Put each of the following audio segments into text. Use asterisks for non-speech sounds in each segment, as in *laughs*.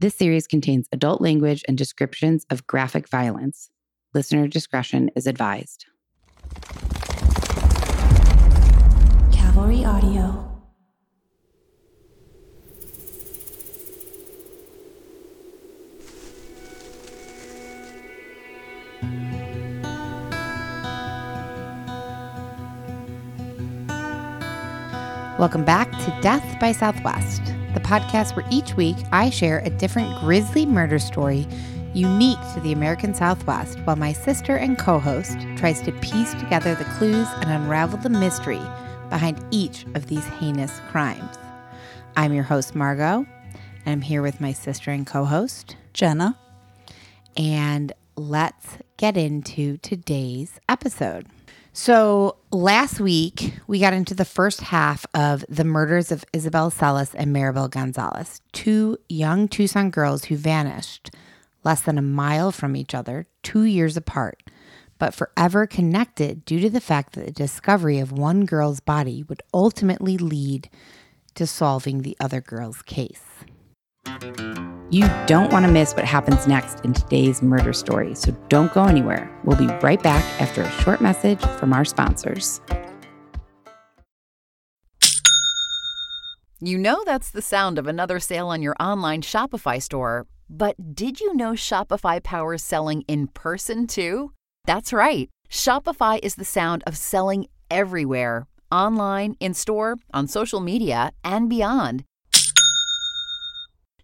This series contains adult language and descriptions of graphic violence. Listener discretion is advised. Cavalry Audio. Welcome back to Death by Southwest, the podcast where each week I share a different grisly murder story unique to the American Southwest while my sister and co host tries to piece together the clues and unravel the mystery behind each of these heinous crimes. I'm your host, Margot, and I'm here with my sister and co host, Jenna. and let's get into today's episode. So, last week we got into the first half of the murders of Isabel Celis and Maribel Gonzalez, two young Tucson girls who vanished less than a mile from each other, two years apart, but forever connected due to the fact that the discovery of one girl's body would ultimately lead to solving the other girl's case. You don't want to miss what happens next in today's murder story, so don't go anywhere. We'll be right back after a short message from our sponsors. You know that's the sound of another sale on your online Shopify store. But did you know Shopify powers selling in person too? That's right. Shopify is the sound of selling everywhere online, in store, on social media, and beyond.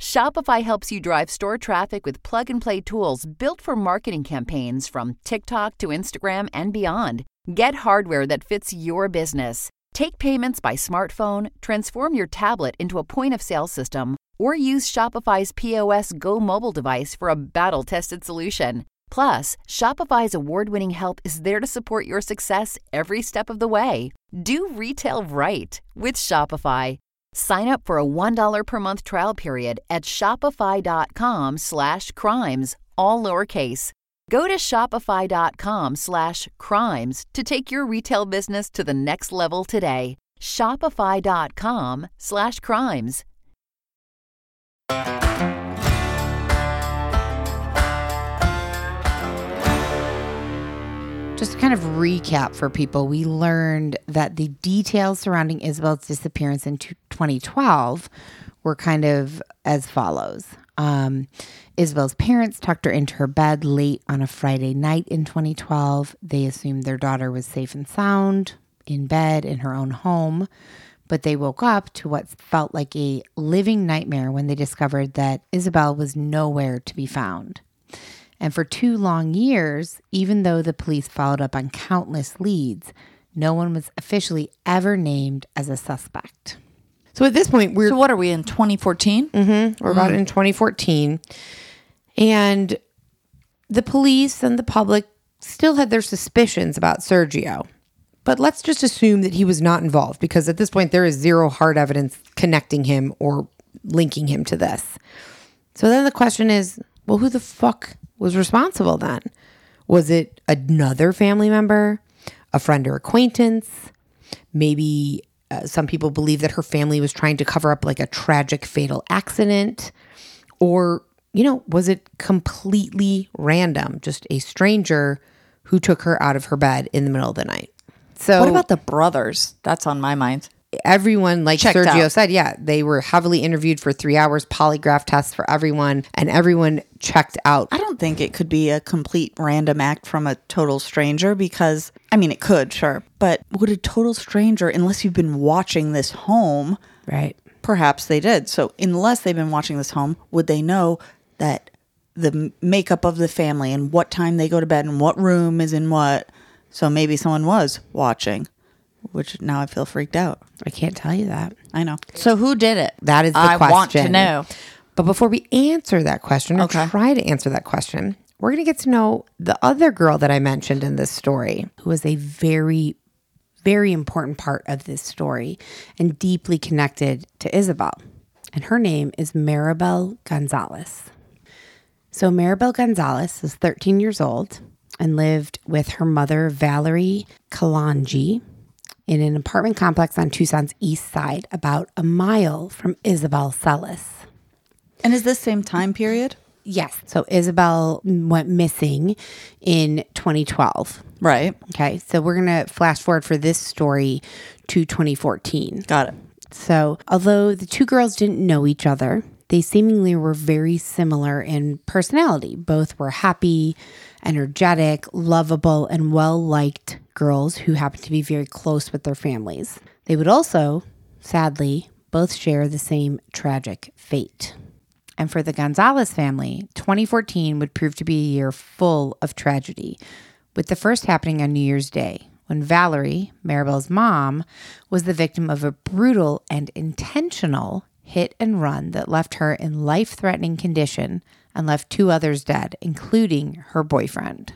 Shopify helps you drive store traffic with plug and play tools built for marketing campaigns from TikTok to Instagram and beyond. Get hardware that fits your business. Take payments by smartphone, transform your tablet into a point of sale system, or use Shopify's POS Go mobile device for a battle tested solution. Plus, Shopify's award winning help is there to support your success every step of the way. Do retail right with Shopify. Sign up for a $1 per month trial period at shopify.com slash crimes, all lowercase. Go to shopify.com slash crimes to take your retail business to the next level today. Shopify.com slash crimes. Just to kind of recap for people, we learned that the details surrounding Isabel's disappearance in 2012 were kind of as follows. Um, Isabel's parents tucked her into her bed late on a Friday night in 2012. They assumed their daughter was safe and sound in bed in her own home, but they woke up to what felt like a living nightmare when they discovered that Isabel was nowhere to be found. And for two long years, even though the police followed up on countless leads, no one was officially ever named as a suspect. So at this point, we're So what are we in 2014? Mm-hmm. we're about mm-hmm. in 2014, and the police and the public still had their suspicions about Sergio. But let's just assume that he was not involved because at this point there is zero hard evidence connecting him or linking him to this. So then the question is, well, who the fuck was responsible then? Was it another family member, a friend or acquaintance? Maybe uh, some people believe that her family was trying to cover up like a tragic fatal accident. Or, you know, was it completely random? Just a stranger who took her out of her bed in the middle of the night. So, What about the brothers? That's on my mind. Everyone, like Checked Sergio out. said, yeah, they were heavily interviewed for three hours, polygraph tests for everyone, and everyone checked out. I don't think it could be a complete random act from a total stranger because, I mean, it could, sure. But would a total stranger, unless you've been watching this home, Right. perhaps they did. So, unless they've been watching this home, would they know that the makeup of the family and what time they go to bed and what room is in what? So, maybe someone was watching, which now I feel freaked out. I can't tell you that. I know. So who did it? That is the I question. I want to know. But before we answer that question or Okay. try to answer that question, we're going to get to know the other girl that I mentioned in this story, who is a very, very important part of this story and deeply connected to Isabel. And her name is Maribel Gonzalez. So, Maribel Gonzalez is 13 years old and lived with her mother, Valerie Kalanji, in an apartment complex on Tucson's east side, about a mile from Isabel Celis. And is this same time period? Yes. So Isabel went missing in 2012. Right. Okay. So we're going to flash forward for this story to 2014. Got it. So, although the two girls didn't know each other, they seemingly were very similar in personality. Both were happy, energetic, lovable, and well liked girls who happened to be very close with their families. They would also, sadly, both share the same tragic fate. And for the Gonzalez family, 2014 would prove to be a year full of tragedy, with the first happening on New Year's Day, when Valerie, Maribel's mom, was the victim of a brutal and intentional hit and run that left her in life threatening condition and left two others dead, including her boyfriend.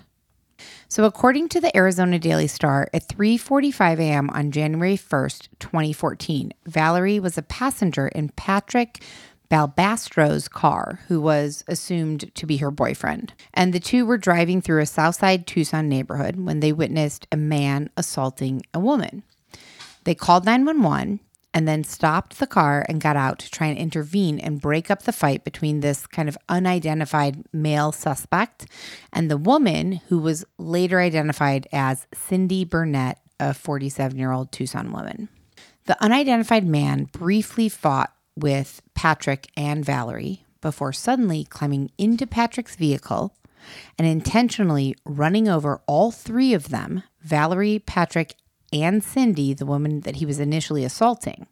So according to the Arizona Daily Star, at 3:45 a.m. on January 1st, 2014, Valerie was a passenger in Patrick Balbastro's car, who was assumed to be her boyfriend. And the two were driving through a Southside Tucson neighborhood when they witnessed a man assaulting a woman. They called 911 and then stopped the car and got out to try and intervene and break up the fight between this kind of unidentified male suspect and the woman who was later identified as Cindy Burnett, a 47 year old Tucson woman. The unidentified man briefly fought with Patrick and Valerie before suddenly climbing into Patrick's vehicle and intentionally running over all three of them Valerie, Patrick, and Cindy, the woman that he was initially assaulting.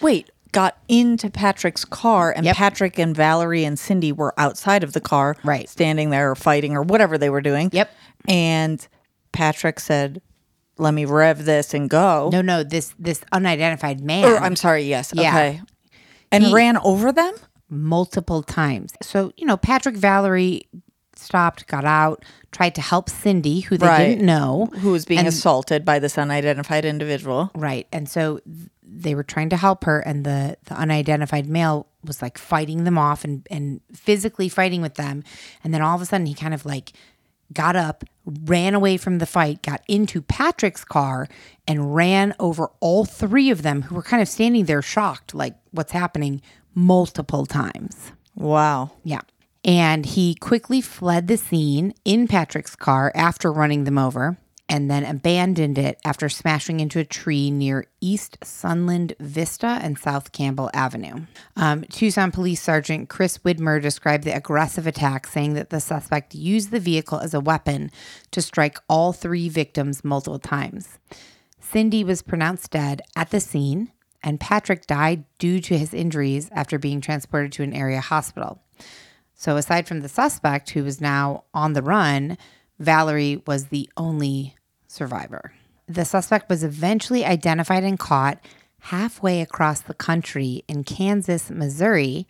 Wait, got into Patrick's car and Yep. Patrick and Valerie and Cindy were outside of the car, Right. standing there or fighting or whatever they were doing. Yep. And Patrick said, "Let me rev this and go." No, no, this this unidentified man. Or, I'm sorry, yes. Yeah. Okay. And He- ran over them? multiple times. So, you know, Patrick Valerie stopped, got out, tried to help Cindy, who they Right. didn't know. Who was being assaulted by this unidentified individual? Right. And so th- they were trying to help her and the the unidentified male was like fighting them off and and physically fighting with them. And then all of a sudden he kind of like got up, ran away from the fight, got into Patrick's car and ran over all three of them who were kind of standing there shocked like what's happening multiple times. Wow. Yeah. And he quickly fled the scene in Patrick's car after running them over and then abandoned it after smashing into a tree near East Sunland Vista and South Campbell Avenue. Um, Tucson Police Sergeant Chris Widmer described the aggressive attack, saying that the suspect used the vehicle as a weapon to strike all three victims multiple times. Cindy was pronounced dead at the scene, and Patrick died due to his injuries after being transported to an area hospital. So, aside from the suspect, who was now on the run, Valerie was the only survivor. The suspect was eventually identified and caught halfway across the country in Kansas, Missouri,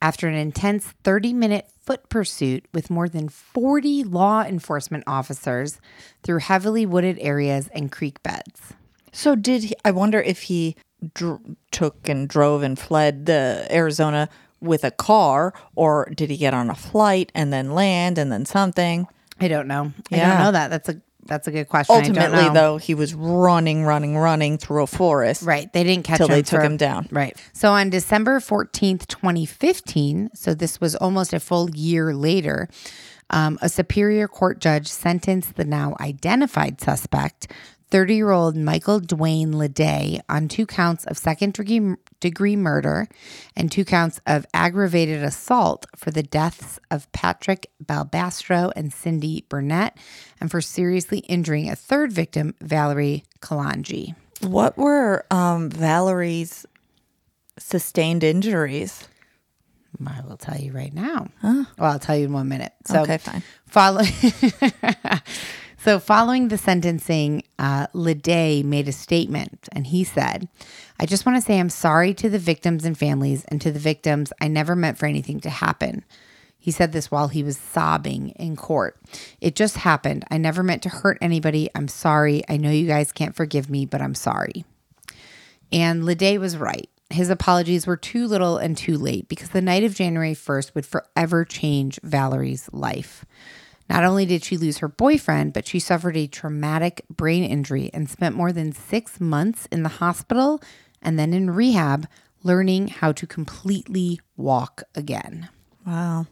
after an intense 30 minute foot pursuit with more than 40 law enforcement officers through heavily wooded areas and creek beds. So did he, I wonder if he dr- took and drove and fled the Arizona with a car or did he get on a flight and then land and then something? I don't know. I Yeah. don't know that. That's a that's a good question. I don't Ultimately though, he was running, running, running through a forest. Right. They didn't catch Till him. they took for- him down. Right. So on December 14th, 2015, so this was almost a full year later, um, a Superior Court judge sentenced the now identified suspect, 30 year old Michael Dwayne Leday on two counts of second degree, degree murder and two counts of aggravated assault for the deaths of Patrick Balbastro and Cindy Burnett, and for seriously injuring a third victim, Valerie Kalanji. What were um, Valerie's sustained injuries? I will tell you right now. Well, I'll tell you in one minute. So, Okay, fine. Follow- *laughs* so, following the sentencing, uh, Leday made a statement and he said, I just want to say I'm sorry to the victims and families, and to the victims, I never meant for anything to happen. He said this while he was sobbing in court. It just happened. I never meant to hurt anybody. I'm sorry. I know you guys can't forgive me, but I'm sorry. And Leday was right. His apologies were too little and too late because the night of January 1st would forever change Valerie's life. Not only did she lose her boyfriend, but she suffered a traumatic brain injury and spent more than six months in the hospital and then in rehab learning how to completely walk again. Wow.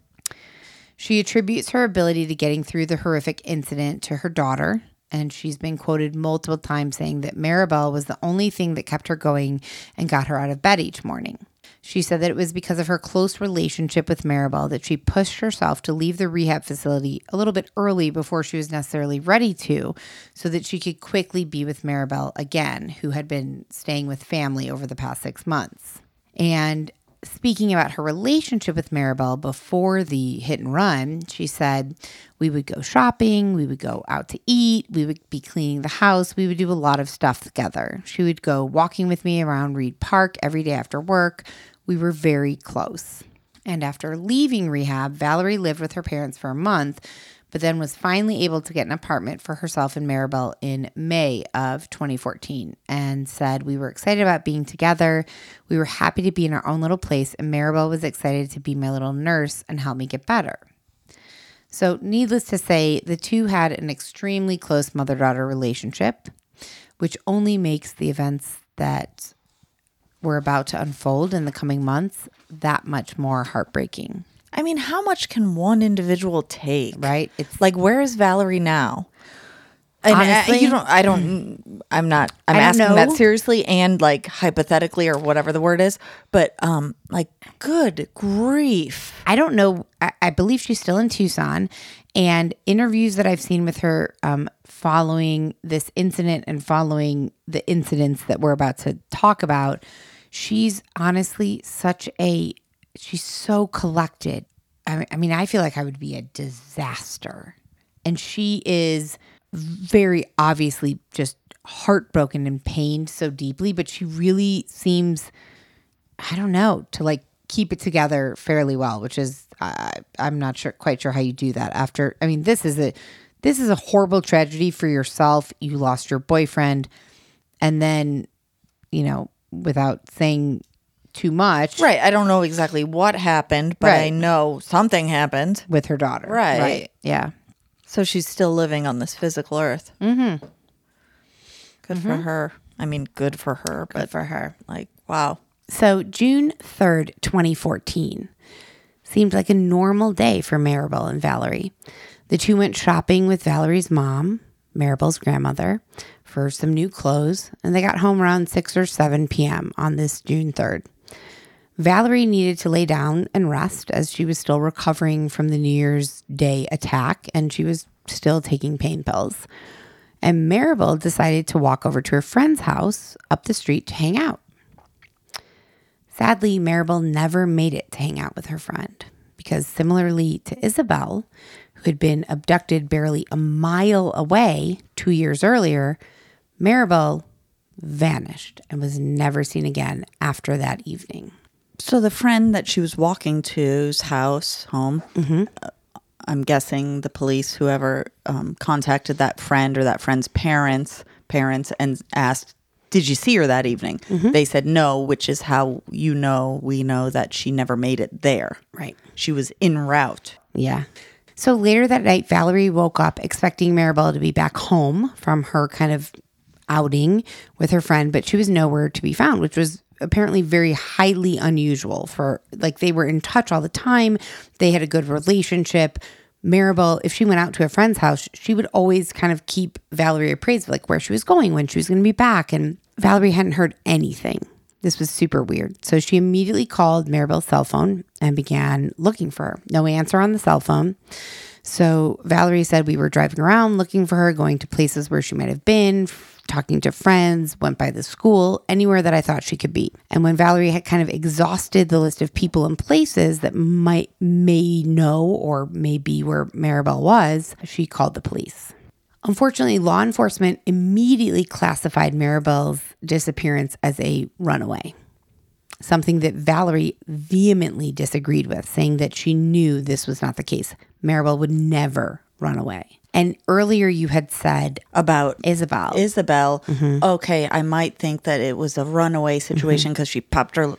She attributes her ability to getting through the horrific incident to her daughter, and she's been quoted multiple times saying that Maribel was the only thing that kept her going and got her out of bed each morning. She said that it was because of her close relationship with Maribel that she pushed herself to leave the rehab facility a little bit early before she was necessarily ready to, so that she could quickly be with Maribel again, who had been staying with family over the past six months. And speaking about her relationship with Maribel before the hit and run, she said, We would go shopping, we would go out to eat, we would be cleaning the house, we would do a lot of stuff together. She would go walking with me around Reid Park every day after work. We were very close. And after leaving rehab, Valerie lived with her parents for a month, but then was finally able to get an apartment for herself and Maribel in May of 2014 and said, We were excited about being together. We were happy to be in our own little place, and Maribel was excited to be my little nurse and help me get better. So, needless to say, the two had an extremely close mother daughter relationship, which only makes the events that were about to unfold in the coming months that much more heartbreaking, I mean, how much can one individual take? right? It's Like, where is Valerie now? And I- Honestly- you don't. I don't. I'm not. I'm I asking that seriously and like hypothetically or whatever the word is. But um, like, good grief. I don't know. I, I believe she's still in Tucson. And interviews that I've seen with her um, following this incident and following the incidents that we're about to talk about, she's honestly such a, she's so collected. I, I mean, I feel like I would be a disaster. And she is very obviously just heartbroken and pained so deeply, but she really seems I don't know, to like keep it together fairly well, which is I'm not sure quite sure how you do that after I mean this is a this is a horrible tragedy for yourself. You lost your boyfriend and then, you know, without saying too much Right. I don't know exactly what happened, but I Right. know something happened. with her daughter. Right. Yeah. So she's still living on this physical earth. Mm-hmm. Good for her. I mean, good for her, but for her. like, wow. So, June 3rd, 2014, seemed like a normal day for Maribel and Valerie. The two went shopping with Valerie's mom, Maribel's grandmother, for some new clothes, and they got home around 6 or 7 p.m. on this June 3rd. Valerie needed to lay down and rest as she was still recovering from the New Year's Day attack and she was still taking pain pills. And Maribel decided to walk over to her friend's house up the street to hang out. Sadly, Maribel never made it to hang out with her friend because, similarly to Isabel, who had been abducted barely a mile away two years earlier, Maribel vanished and was never seen again after that evening. So the friend that she was walking to's house, home, uh, I'm guessing the police, whoever um, contacted that friend or that friend's parents, parents, and asked, "Did you see her that evening?" They said no, which is how you know we know that she never made it there. Right. She was en route. Yeah. So later that night, Valerie woke up expecting Maribel to be back home from her kind of outing with her friend, but she was nowhere to be found, which was apparently very highly unusual for like they were in touch all the time. They had a good relationship. Maribel, if she went out to a friend's house, she would always kind of keep Valerie appraised of like where she was going, when she was going to be back. And Valerie hadn't heard anything. This was super weird. So she immediately called Maribel's cell phone and began looking for her. No answer on the cell phone. So Valerie said we were driving around looking for her, going to places where she might have been, talking to friends, went by the school, anywhere that I thought she could be. And when Valerie had kind of exhausted the list of people and places that might may know or may be where Maribel was, she called the police. Unfortunately, law enforcement immediately classified Maribel's disappearance as a runaway. something that Valerie vehemently disagreed with, saying that she knew this was not the case. Maribel would never run away. And earlier you had said About Isabel. Isabel, Mm-hmm. okay, I might think that it was a runaway situation because she popped her,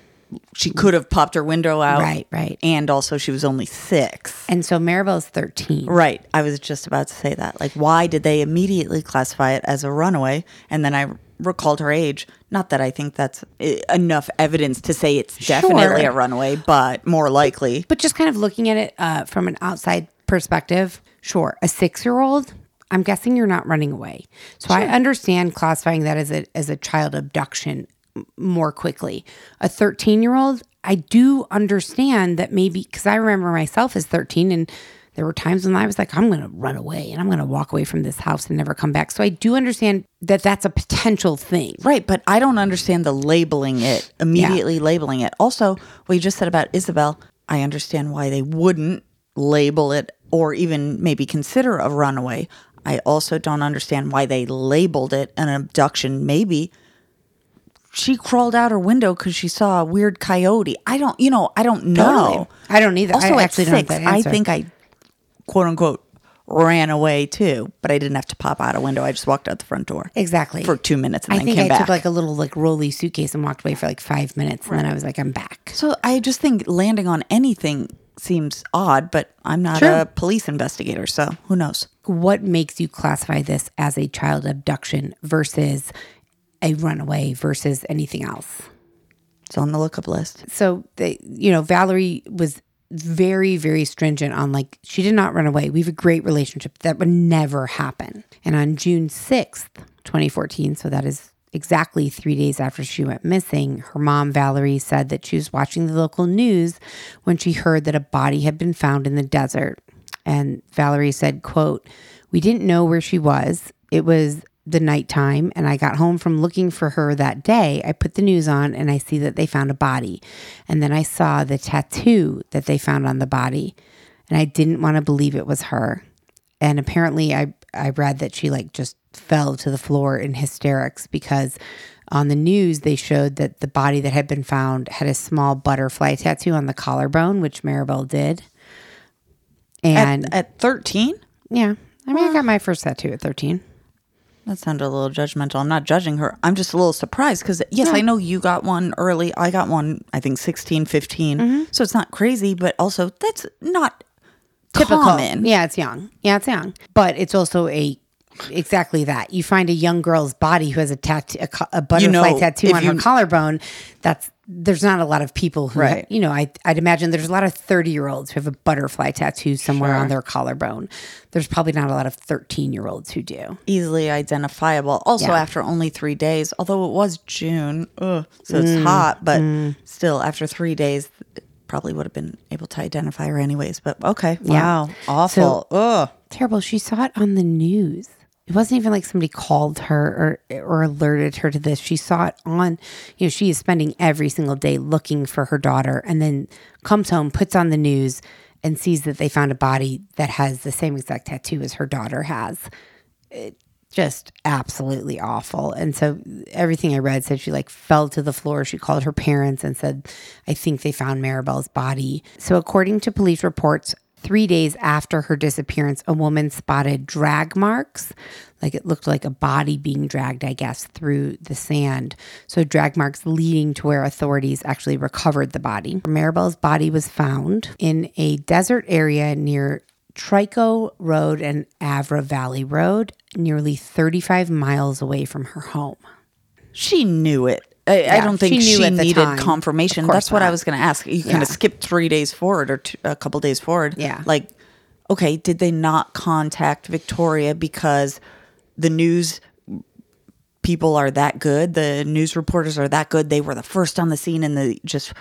she could have popped her window out. Right, right. And also, she was only six. and so Maribel's 13. Right. I was just about to say that. Like, why did they immediately classify it as a runaway? And then I recalled her age. Not that I think that's eh, enough evidence to say it's definitely Sure. a runaway, but more likely. But just kind of looking at it uh, from an outside perspective, sure, a six year old, I'm guessing you're not running away. So I understand classifying that as a, as a child abduction more quickly. A 13 year old, I do understand that maybe, because I remember myself as 13 and there were times when I was like, I'm going to run away and I'm going to walk away from this house and never come back. So I do understand that that's a potential thing. Right, but I don't understand the labeling it, immediately labeling it. Also, what you just said about Isabel, I understand why they wouldn't label it or even maybe consider a runaway. I also don't understand why they labeled it an abduction. Maybe she crawled out her window because she saw a weird coyote. I don't, you know, I don't know. Totally. I don't either. I Also, at actually don't have six, that I think I, quote unquote, ran away too, but I didn't have to pop out a window. I just walked out the front door. Exactly. For two minutes and I then think came I back. took like a little like rolly suitcase and walked away for like five minutes, and then I was like, I'm back. So I just think landing on anything seems odd, but I'm not Sure. a police investigator, so who knows? What makes you classify this as a child abduction versus a runaway versus anything else? It's on the lookup list. So they, you know, Valerie was very, very stringent on like she did not run away. We have a great relationship. That would never happen. And on June sixth, 2014, so that is exactly three days after she went missing, her mom, Valerie, said that she was watching the local news when she heard that a body had been found in the desert. And Valerie said, quote, We didn't know where she was. It was the nighttime and I got home from looking for her that day. I put the news on and I see that they found a body. And then I saw the tattoo that they found on the body. And I didn't want to believe it was her. And apparently I I read that she like just fell to the floor in hysterics because on the news they showed that the body that had been found had a small butterfly tattoo on the collarbone, which Maribel did. And At, at 13? yeah, I mean I got my first tattoo at 13. That sounded a little judgmental. I'm not judging her. I'm just a little surprised because, yes, I know you got one early. I got one, I think, 16, 15. Mm-hmm. So it's not crazy, but also that's not typical. common. Yeah, it's young. Yeah, it's young. But it's also a exactly that. You find a young girl's body who has a tattoo, a, a butterfly know, tattoo on her collarbone. That's there's not a lot of people who, Right. you know, I I'd imagine there's a lot of 30 year olds who have a butterfly tattoo somewhere on their collarbone. There's probably not a lot of 13 year olds who do. Easily identifiable. Also, Yeah. after only three days, although it was June, ugh, so it's Mm, hot, but still, after three days, probably would have been able to identify her anyways. But okay, Yeah. wow, awful. ugh. Terrible. She saw it on the news. It wasn't even like somebody called her or or alerted her to this. She saw it on, you know, she is spending every single day looking for her daughter and then comes home, puts on the news and sees that they found a body that has the same exact tattoo as her daughter has. It, just absolutely awful. And so everything I read said she like fell to the floor. She called her parents and said, I think they found Maribel's body. So according to police reports, three days after her disappearance, a woman spotted drag marks. Like it looked like a body being dragged, I guess, through the sand. So drag marks leading to where authorities actually recovered the body. Maribel's body was found in a desert area near Trico Road and Avra Valley Road, nearly 35 miles away from her home. She knew it. I, I don't think she she, knew at the needed time. confirmation. That's what I was going to ask. You kind of skipped three days forward or two, a couple days forward. Yeah. Like, okay, did they not contact Victoria because the news people are that good? The news reporters are that good. They were the first on the scene and they just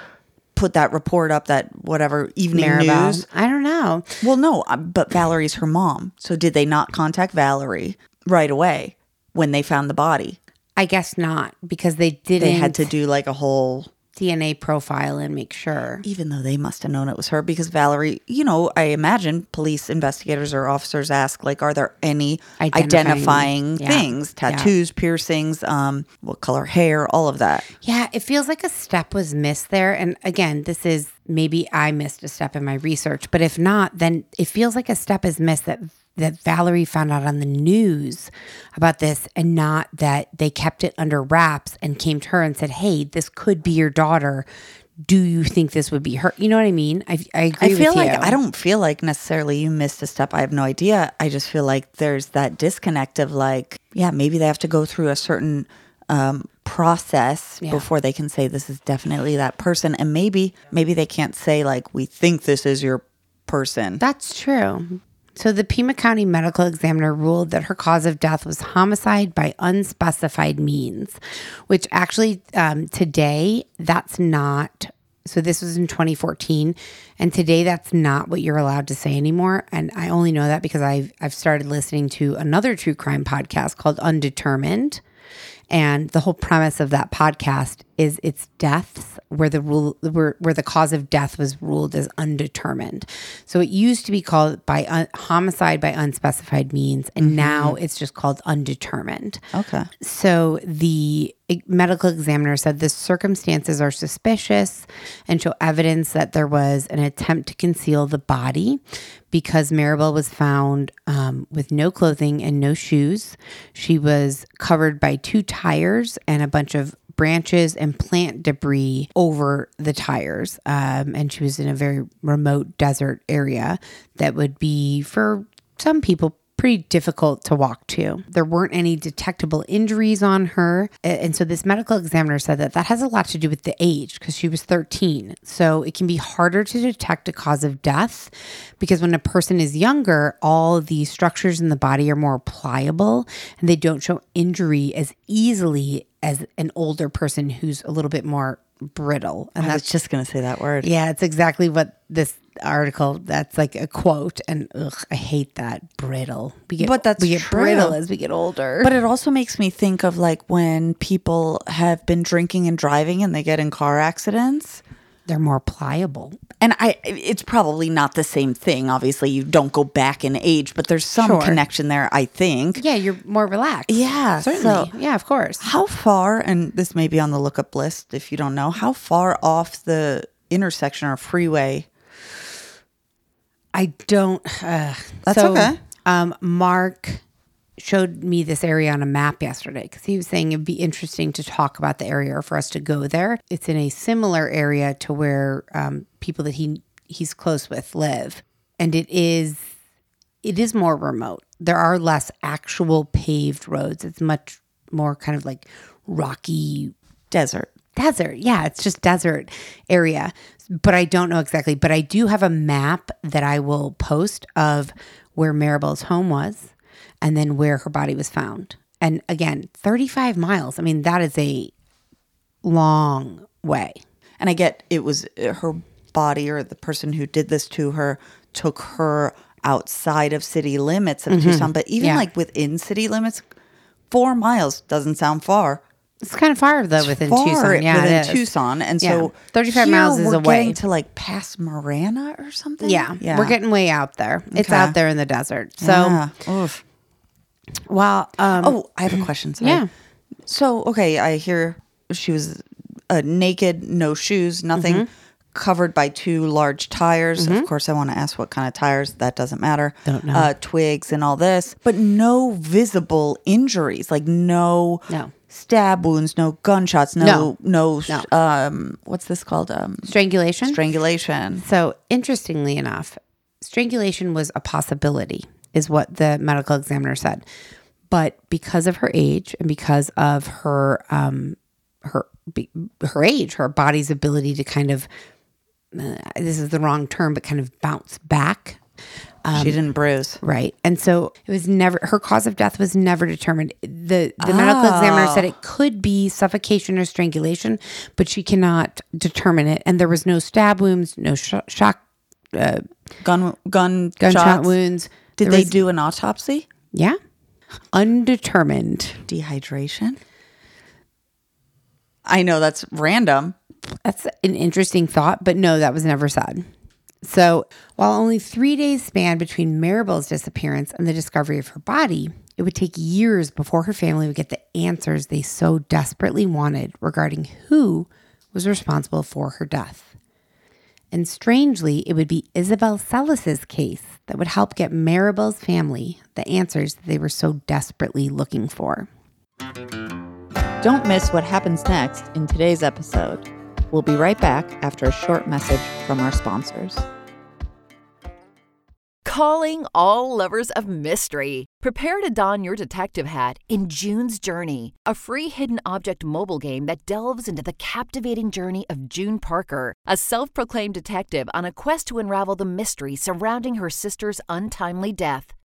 put that report up, that whatever evening Maribel. news. I don't know. Well, no, uh, but Valerie's her mom. So did they not contact Valerie right away when they found the body? I guess not because they didn't. They had to do like a whole DNA profile and make sure. even though they must have known it was her because Valerie, you know, I imagine police investigators or officers ask like are there any Identifying- identifying, yeah. things, Yeah. tattoos, piercings, um what color hair, all of that. Yeah, it feels like a step was missed there. And again, this is maybe I missed a step in my research, but if not, then it feels like a step is missed that that Valerie found out on the news about this and not that they kept it under wraps and came to her and said, "Hey, this could be your daughter. Do you think this would be her?" You know what I mean? I I agree I feel with like you. I don't feel like necessarily you missed a step. I have no idea. I just feel like there's that disconnect of like, yeah, maybe they have to go through a certain um, process Yeah. before they can say this is definitely that person, and maybe maybe they can't say like we think this is your person. That's true. So the Pima County Medical Examiner ruled that her cause of death was homicide by unspecified means, which actually um, today that's not. So this was in 2014, and today that's not what you're allowed to say anymore. And I only know that because I've I've started listening to another true crime podcast called Undetermined. And the whole premise of that podcast is it's deaths where the rule where, where the cause of death was ruled as undetermined. So it used to be called by un, homicide by unspecified means, and mm-hmm. now it's just called undetermined. Okay. So the medical examiner said the circumstances are suspicious and show evidence that there was an attempt to conceal the body because Maribel was found um, with no clothing and no shoes. She was covered by two tires and a bunch of branches and plant debris over the tires. Um, and she was in a very remote desert area that would be for some people pretty difficult to walk to. There weren't any detectable injuries on her. And so this medical examiner said that that has a lot to do with the age because she was 13. So it can be harder to detect a cause of death because when a person is younger, all the structures in the body are more pliable and they don't show injury as easily as an older person who's a little bit more brittle. And I was that's just gonna say that word. yeah, it's exactly what this article. That's like a quote, and ugh, I hate that brittle. We get, But that's we get true. brittle as we get older. But it also makes me think of like when people have been drinking and driving and they get in car accidents. they're more pliable. And I it's probably not the same thing. Obviously, you don't go back in age, but there's some Sure. connection there, I think. Yeah, you're more relaxed. Yeah, certainly. so- yeah, of course. How far, and this may be on the lookup list if you don't know, how far off the intersection or freeway? I don't. *sighs* Uh, That's so, okay. Um, Mark showed me this area on a map yesterday because he was saying it'd be interesting to talk about the area or for us to go there. It's in a similar area to where um, people that he he's close with live, and it is it is more remote. There are less actual paved roads. It's much more kind of like rocky Desert. desert. Yeah, it's just desert area. But I don't know exactly. But I do have a map that I will post of where Maribel's home was and then where her body was found. And again, 35 miles. I mean, that is a long way. And I get it was uh, her body or the person who did this to her took her outside of city limits of Tucson, but even Mm-hmm. Yeah. like within city limits, four miles doesn't sound far. It's kind of far though within far Tucson. Yeah, within. Tucson, and Yeah. so 35 here miles is we're away. getting to like past Marana or something. Yeah, we're getting way out there. It's out there in the desert. So, Yeah. Oof. well, um, Oh, I have a question. Sorry. Yeah. So, okay, I hear she was uh, naked, no shoes, nothing, Mm-hmm. covered by two large tires. Of course, I want to ask what kind of tires. That doesn't matter. Don't know. Uh, twigs and all this, but no visible injuries, like no, No. Stab wounds, no gunshots, no, no, No. um, what's this called? Um, strangulation. strangulation. So, interestingly enough, strangulation was a possibility, is what the medical examiner said. But because of her age and because of her um, her her age, her body's ability to kind of uh, this is the wrong term, but kind of bounce back. She um, didn't bruise. Right. And so it was never her cause of death was never determined. The the medical examiner said it oh. could be suffocation or strangulation, but she cannot determine it. And there was no stab wounds, no sh- shock uh, Gun, gun, gunshot wounds. Did There they was- do an autopsy? Yeah. Undetermined. Dehydration. I know that's random, That's an interesting thought, but no, that was never said. So, while only three days spanned between Maribel's disappearance and the discovery of her body, it would take years before her family would get the answers they so desperately wanted regarding who was responsible for her death. And strangely, it would be Isabel Celis's case that would help get Maribel's family the answers that they were so desperately looking for. Don't miss what happens next in today's episode. We'll be right back after a short message from our sponsors. Calling all lovers of mystery. Prepare to don your detective hat in June's Journey, a free hidden object mobile game that delves into the captivating journey of June Parker, a self proclaimed detective on a quest to unravel the mystery surrounding her sister's untimely death.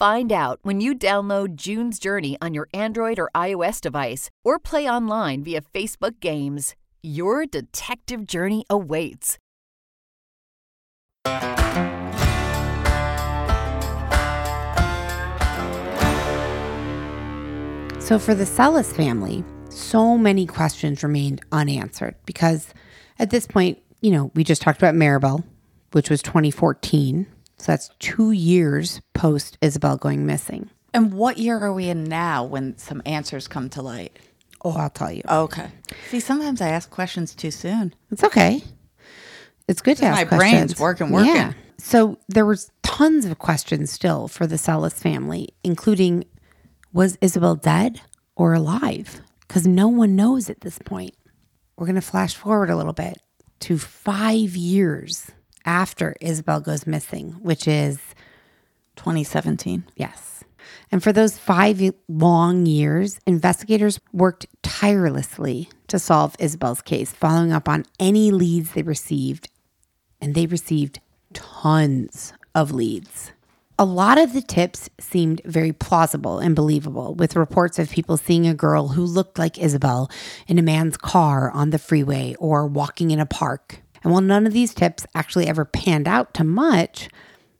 Find out when you download June's Journey on your Android or iOS device or play online via Facebook Games. Your detective journey awaits. So, for the Celis family, so many questions remained unanswered because at this point, you know, we just talked about Maribel, which was 2014. So that's two years post Isabel going missing. And what year are we in now when some answers come to light? Oh, I'll tell you. Oh, okay. See, sometimes I ask questions too soon. It's okay. It's good to ask my questions. brain's working, working. Yeah. So there was tons of questions still for the Celis family, including was Isabel dead or alive? Because no one knows at this point. We're going to flash forward a little bit to five years after Isabel goes missing, which is 2017. Yes. And for those five long years, investigators worked tirelessly to solve Isabel's case, following up on any leads they received. And they received tons of leads. A lot of the tips seemed very plausible and believable, with reports of people seeing a girl who looked like Isabel in a man's car on the freeway or walking in a park. And while none of these tips actually ever panned out to much,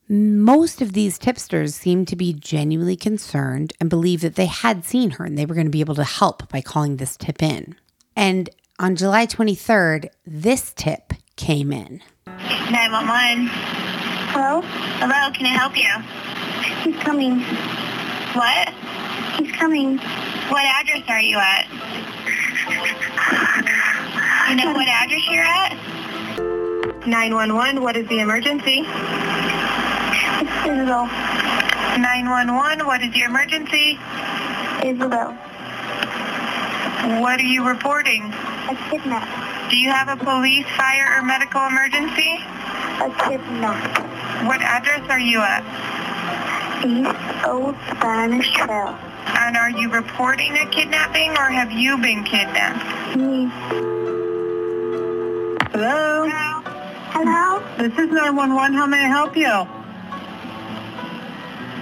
most of these tipsters seemed to be genuinely concerned and believed that they had seen her and they were going to be able to help by calling this tip in. And on July 23rd, this tip came in. 911. Hello? Hello, can I help you? He's coming. What? He's coming. What address are you at? You know what address you're at? 911, what is the emergency? Isabel. 911, what is your emergency? Isabel. What are you reporting? A kidnap. Do you have a police, fire, or medical emergency? A kidnap. What address are you at? East Old Spanish Trail. And are you reporting a kidnapping or have you been kidnapped? Me. Hello? Hello? This is 911. How may I help you?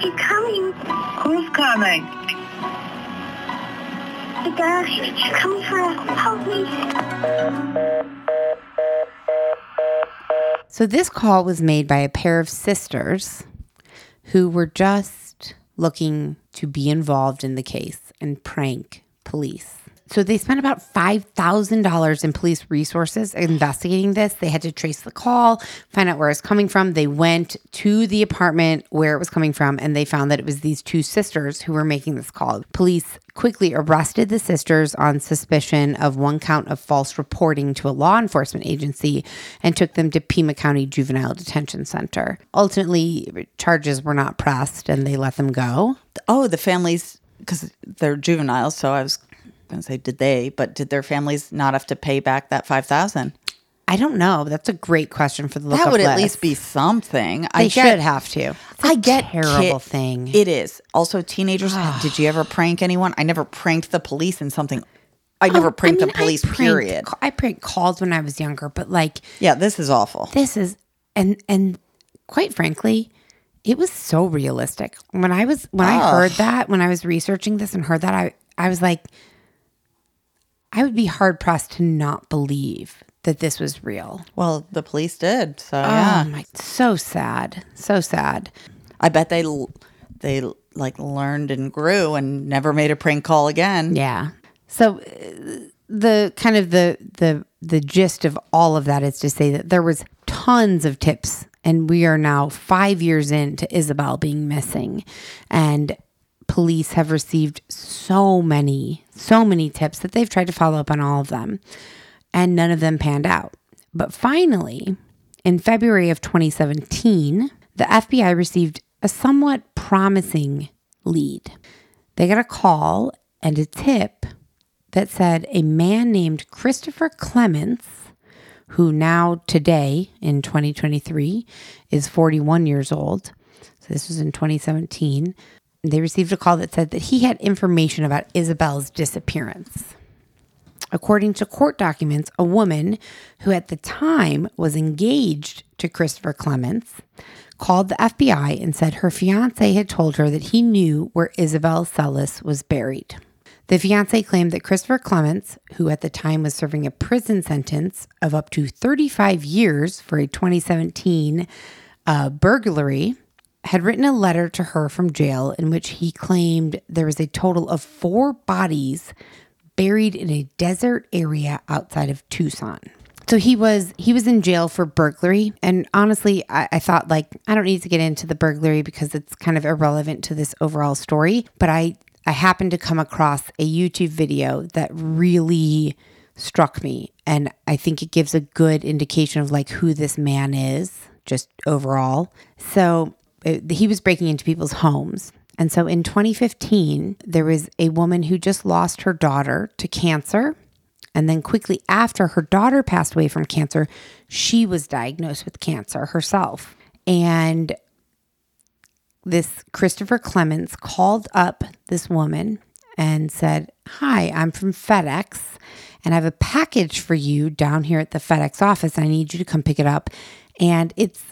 He's coming. Who's coming? The guy. He's coming for us. Help me. So, this call was made by a pair of sisters who were just looking to be involved in the case and prank police. So, they spent about $5,000 in police resources investigating this. They had to trace the call, find out where it was coming from. They went to the apartment where it was coming from, and they found that it was these two sisters who were making this call. Police quickly arrested the sisters on suspicion of one count of false reporting to a law enforcement agency and took them to Pima County Juvenile Detention Center. Ultimately, charges were not pressed and they let them go. Oh, the families, because they're juveniles. So I was going to say, did they? But did their families not have to pay back that five thousand? I don't know. That's a great question for the That would at least be something. They I should have to. It's I a get terrible kid- thing. It is. Also, teenagers. *sighs* did you ever prank anyone? I never pranked the police in something. I oh, never Oh, pranked I mean, the police. I pranked- period. I pranked calls when I was younger, but like Yeah, this is awful. this is and and quite frankly, it was so realistic. When I was when I ah. heard that, when I was researching this and heard that, I I was like, I would be hard pressed to not believe that this was real. Well, the police did. So yeah, Oh my, so sad, so sad. I bet they they like learned and grew and never made a prank call again. Yeah. So uh, the kind of the the the gist of all of that is to say that there was tons of tips and we are now 5 years into Isabel being missing and police have received so many so many tips that they've tried to follow up on all of them and none of them panned out. But finally, in February of 2017, the FBI received a somewhat promising lead. They got a call and a tip that said a man named Christopher Clements, who now today in 2023 is 41 years old. So this was in 2017. They received a call that said that he had information about Isabel's disappearance. According to court documents, a woman who at the time was engaged to Christopher Clements called the FBI and said her fiance had told her that he knew where Isabel Celis was buried. The fiance claimed that Christopher Clements, who at the time was serving a prison sentence of up to 35 years for a 2017 uh, burglary, had written a letter to her from jail in which he claimed there was a total of four bodies buried in a desert area outside of Tucson. So he was he was in jail for burglary, and honestly, I, I thought like I don't need to get into the burglary because it's kind of irrelevant to this overall story. But I I happened to come across a YouTube video that really struck me, and I think it gives a good indication of like who this man is, just overall. So it, he was breaking into people's homes. And so in 2015, there was a woman who just lost her daughter to cancer. And then quickly after her daughter passed away from cancer, she was diagnosed with cancer herself. And this Christopher Clements called up this woman and said, Hi, I'm from FedEx and I have a package for you down here at the FedEx office. I need you to come pick it up. And it's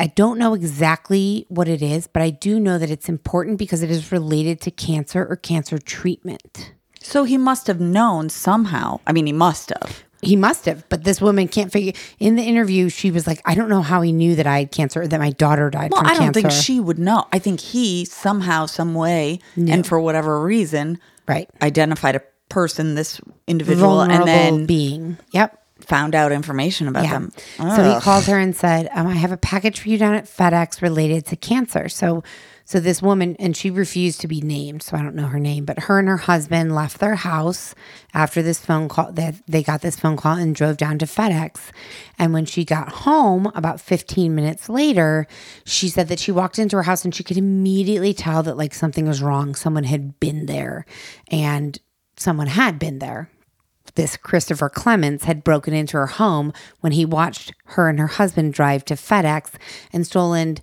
I don't know exactly what it is, but I do know that it's important because it is related to cancer or cancer treatment. So he must have known somehow. I mean, he must have. He must have, but this woman can't figure. In the interview, she was like, "I don't know how he knew that I had cancer or that my daughter died Well, from I don't cancer." think she would know. I think he somehow, some way, and for whatever reason, right, identified a person, this individual, vulnerable and then being. Yep. Found out information about Yeah. them. So he called her and said, um, "I have a package for you down at FedEx related to cancer." So, so this woman and she refused to be named, so I don't know her name, but her and her husband left their house after this phone call. That they got this phone call and drove down to FedEx. And when she got home, about 15 minutes later, she said that she walked into her house and she could immediately tell that like something was wrong. Someone had been there, and someone had been there this Christopher Clements had broken into her home when he watched her and her husband drive to FedEx and stolen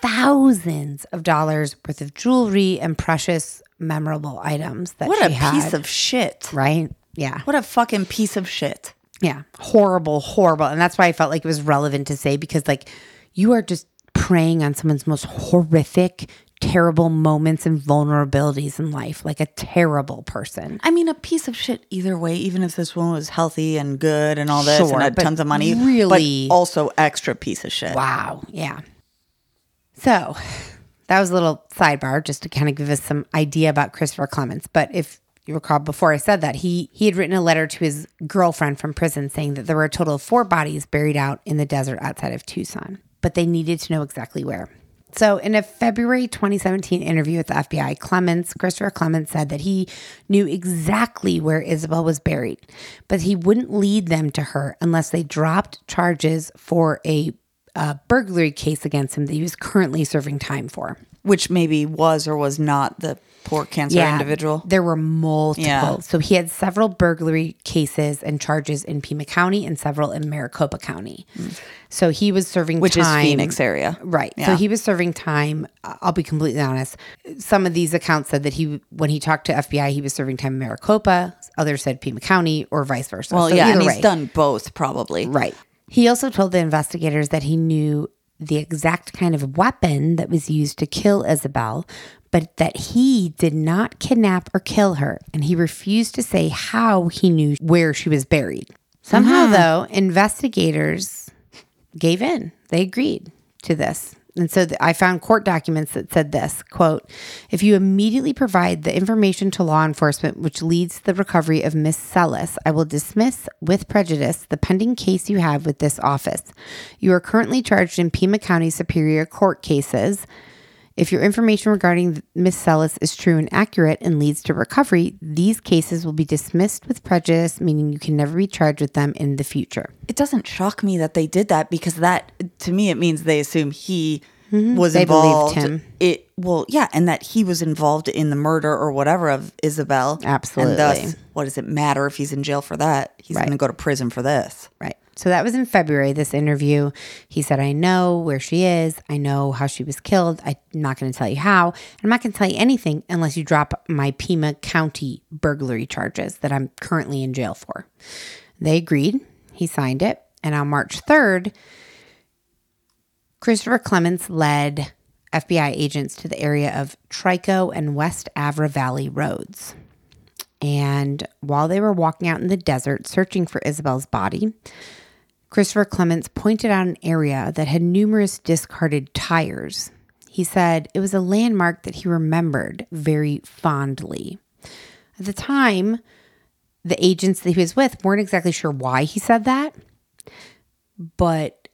thousands of dollars worth of jewelry and precious memorable items that What a piece of shit. right? Yeah. What a fucking piece of shit. yeah. Horrible horrible. And that's why i felt like it was relevant to say because like you are just preying on someone's most horrific terrible moments and vulnerabilities in life like a terrible person I mean, a piece of shit either way, even if this woman was healthy and good and all this Sure, and had tons of money. really- But also extra piece of shit. Wow. Yeah. So that was a little sidebar just to kind of give us some idea about Christopher Clements. But if you recall before I said that, he he had written a letter to his girlfriend from prison saying that there were a total of four bodies buried out in the desert outside of Tucson, but they needed to know exactly where. So, in a February 2017 interview with the FBI, Christopher Clements said that he knew exactly where Isabel was buried, but he wouldn't lead them to her unless they dropped charges for a uh, burglary case against him that he was currently serving time for. Which maybe was or was not the poor cancer individual. There were multiple. Yeah. So he had several burglary cases and charges in Pima County and several in Maricopa County. So he was serving Mm. Which is Phoenix area. Right. So he was serving time. I'll be completely honest. Some of these accounts said that he, when he talked to FBI, he was serving time in Maricopa. Others said Pima County or vice versa. Well, So yeah, and he's way. done both probably. Right. He also told the investigators that he knew the exact kind of weapon that was used to kill Isabel, but that he did not kidnap or kill her, and he refused to say how he knew where she was buried. Somehow, mm-hmm. though, investigators gave in. They agreed to this. And so I found court documents that said this quote, if you immediately provide the information to law enforcement which leads to the recovery of Miss Celis, I will dismiss with prejudice the pending case you have with this office. You are currently charged in Pima County Superior Court cases. If your information regarding Miss Celis is true and accurate and leads to recovery, these cases will be dismissed with prejudice, meaning you can never be charged with them in the future. It doesn't shock me that they did that because that to me it means they assume he was Mm-hmm. They believed him. It well, yeah, and that he was involved in the murder or whatever of Isabel. Absolutely. And thus, what does it matter if he's in jail for that? He's Right. going to go to prison for this. Right. So that was in February, this interview. He said, I know where she is. I know how she was killed. I'm not going to tell you how. I'm not going to tell you anything unless you drop my Pima County burglary charges that I'm currently in jail for. They agreed. He signed it. And on March 3rd, Christopher Clements led FBI agents to the area of Trico and West Avra Valley roads. And while they were walking out in the desert searching for Isabel's body, Christopher Clements pointed out an area that had numerous discarded tires. He said it was a landmark that he remembered very fondly. At the time, the agents that he was with weren't exactly sure why he said that, but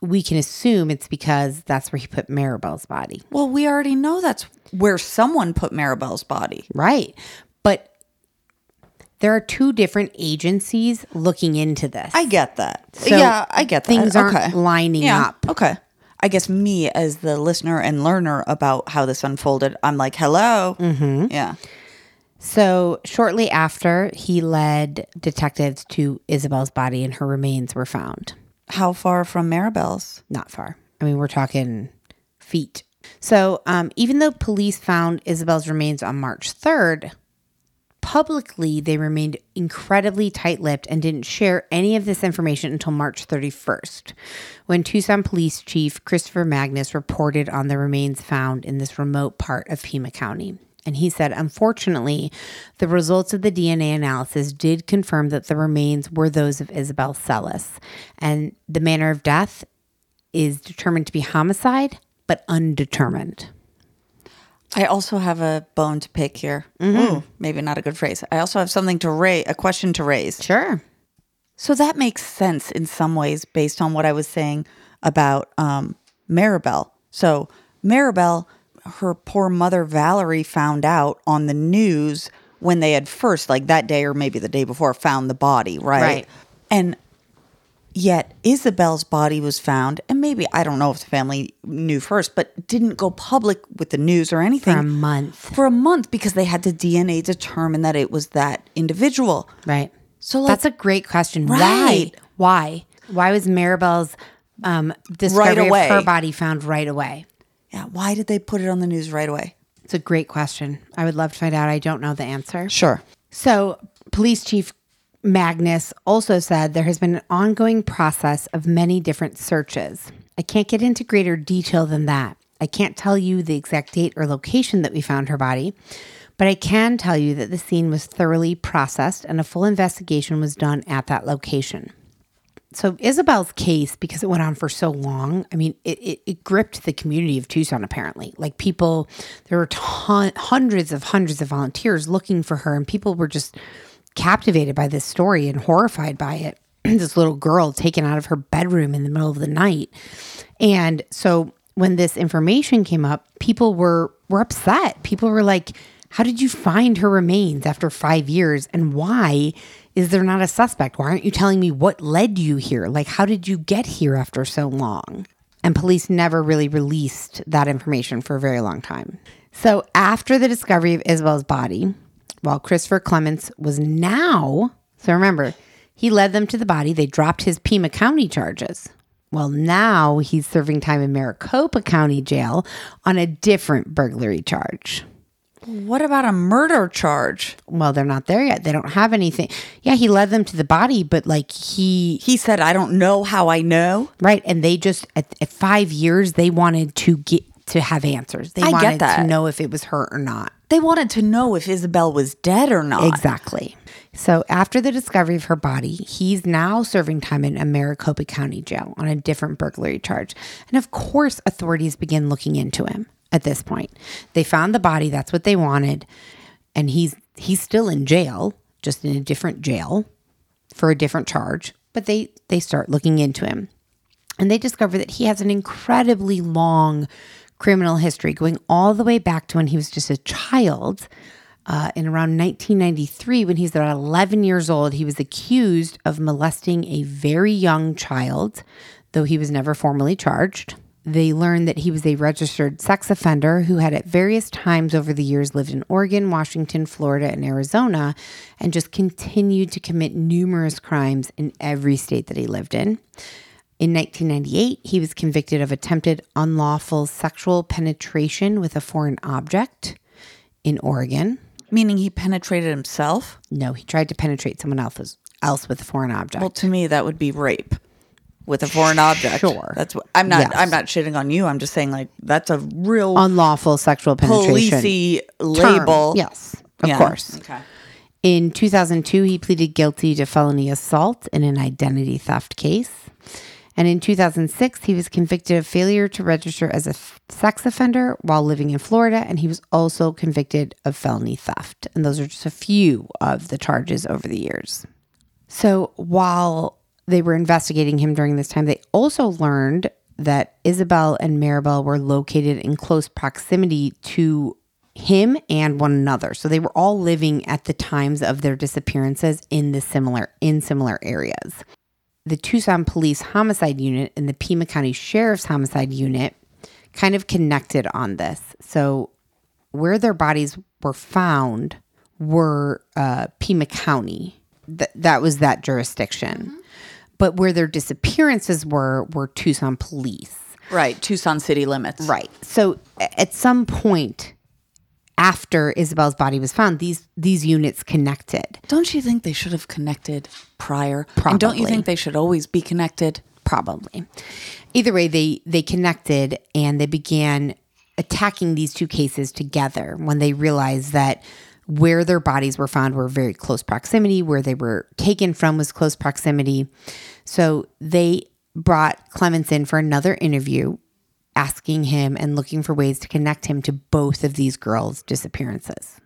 we can assume it's because that's where he put Maribel's body. Well, we already know that's where someone put Maribel's body. Right. There are two different agencies looking into this. I get that. So yeah, I get that. things aren't okay. lining Yeah, up. Okay. I guess me as the listener and learner about how this unfolded, I'm like, hello. Mm-hmm. Yeah. So, shortly after, he led detectives to Isabel's body and her remains were found. How far from Maribel's? Not far. I mean, we're talking feet. So, um, even though police found Isabel's remains on March 3rd, publicly they remained incredibly tight lipped and didn't share any of this information until March 31st, when Tucson Police Chief Christopher Magnus reported on the remains found in this remote part of Pima County. And he said, unfortunately, the results of the DNA analysis did confirm that the remains were those of Isabel Celis. And the manner of death is determined to be homicide, but undetermined. I also have a bone to pick here. Ooh, maybe not a good phrase. I also have something to raise, a question to raise. Sure. So that makes sense in some ways based on what I was saying about um, Maribel. So Maribel, her poor mother Valerie found out on the news when they had first, like that day or maybe the day before, found the body, right? Right. And yet Isabel's body was found, and maybe I don't know if the family knew first, but didn't go public with the news or anything For a month. For a month because they had to DNA determine that it was that individual. Right. So, like- that's a great question. Right. Why? Why? Why was Maribel's um, discovery away. of her body found right away? Yeah, why did they put it on the news right away? It's a great question. I would love to find out. I don't know the answer. Sure. So, Police Chief Magnus also said there has been an ongoing process of many different searches. I can't get into greater detail than that. I can't tell you the exact date or location that we found her body, but I can tell you that the scene was thoroughly processed and a full investigation was done at that location. So Isabel's case, because it went on for so long, I mean, it, it, it gripped the community of Tucson. Apparently, like people, there were ton, hundreds of hundreds of volunteers looking for her, and people were just captivated by this story and horrified by it. *clears throat* this little girl taken out of her bedroom in the middle of the night, and so when this information came up, people were were upset. People were like, "How did you find her remains after five years? And why is there not a suspect? Why aren't you telling me what led you here? Like, how did you get here after so long?" And police never really released that information for a very long time. So after the discovery of Isabel's body, while Christopher Clements was now, so remember, he led them to the body. They dropped his Pima County charges. Well, now he's serving time in Maricopa County Jail on a different burglary charge. What about a murder charge? Well, they're not there yet. They don't have anything. Yeah, he led them to the body, but like he He said, I don't know how I know. right, and they just at, at five years they wanted to get to have answers. They I get wanted to know if it was her or not. They wanted to know if Isabel was dead or not. Exactly. So after the discovery of her body, he's now serving time in a Maricopa County jail on a different burglary charge. And of course, authorities begin looking into him at this point. They found the body, that's what they wanted, and he's he's still in jail, just in a different jail for a different charge, but they they start looking into him. And they discover that he has an incredibly long criminal history going all the way back to when he was just a child. Uh, in around 1993, when he's about 11 years old, he was accused of molesting a very young child, though he was never formally charged. They learned that he was a registered sex offender who had at various times over the years lived in Oregon, Washington, Florida, and Arizona, and just continued to commit numerous crimes in every state that he lived in. In 1998, he was convicted of attempted unlawful sexual penetration with a foreign object in Oregon. Meaning he penetrated himself? No, he tried to penetrate someone else's else with a foreign object. Well, to me, that would be rape with a foreign object. Sure. That's what I'm not. Yes. I'm not shitting on you. I'm just saying, like, that's a real unlawful sexual penetration. policey label. Yes, of Yeah. course. Okay. In 2002, he pleaded guilty to felony assault in an identity theft case. And in 2006, he was convicted of failure to register as a sex offender while living in Florida. And he was also convicted of felony theft. And those are just a few of the charges over the years. So while they were investigating him during this time, they also learned that Isabel and Maribel were located in close proximity to him and one another. So they were all living at the times of their disappearances in the similar in similar areas. The Tucson Police Homicide Unit and the Pima County Sheriff's Homicide Unit kind of connected on this. So where their bodies were found were uh, Pima County. Th- that was that jurisdiction. But where their disappearances were were Tucson police. Right. Tucson city limits. Right. So at some point after Isabel's body was found, these these units connected. Don't you think they should have connected prior? And don't you think they should always be connected? probably. Either way, they they connected and they began attacking these two cases together when they realized that where their bodies were found were very close proximity, where they were taken from was close proximity. So they brought Clements in for another interview, asking him and looking for ways to connect him to both of these girls' disappearances.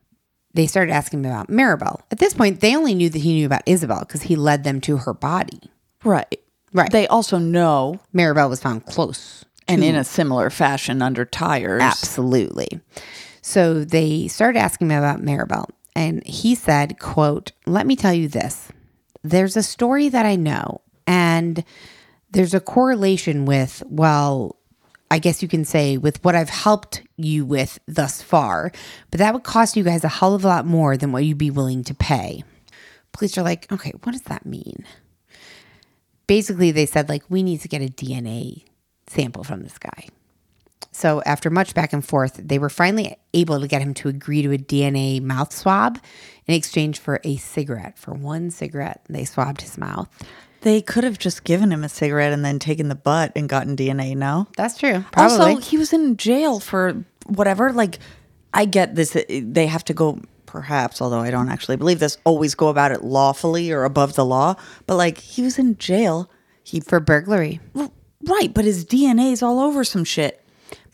They started asking him about Maribel. At this point, they only knew that he knew about Isabel because he led them to her body. Right. Right. They also know, Maribel was found close and in a similar fashion, under tires. Absolutely. So they started asking me about Maribel, and he said, "quote Let me tell you this. There's a story that I know, and there's a correlation with well." I guess you can say with what I've helped you with thus far, but that would cost you guys a hell of a lot more than what you'd be willing to pay. Police are like, okay, what does that mean? Basically, they said, like, we need to get a DNA sample from this guy. So, after much back and forth, they were finally able to get him to agree to a DNA mouth swab in exchange for a cigarette. For one cigarette, they swabbed his mouth. They could have just given him a cigarette and then taken the butt and gotten DNA. No, That's true. Probably. Also, he was in jail for whatever. Like, I get this. uh, They have to go, perhaps, although I don't actually believe this, always go about it lawfully or above the law. But like, he was in jail. He for burglary. right, but his DNA is all over some shit.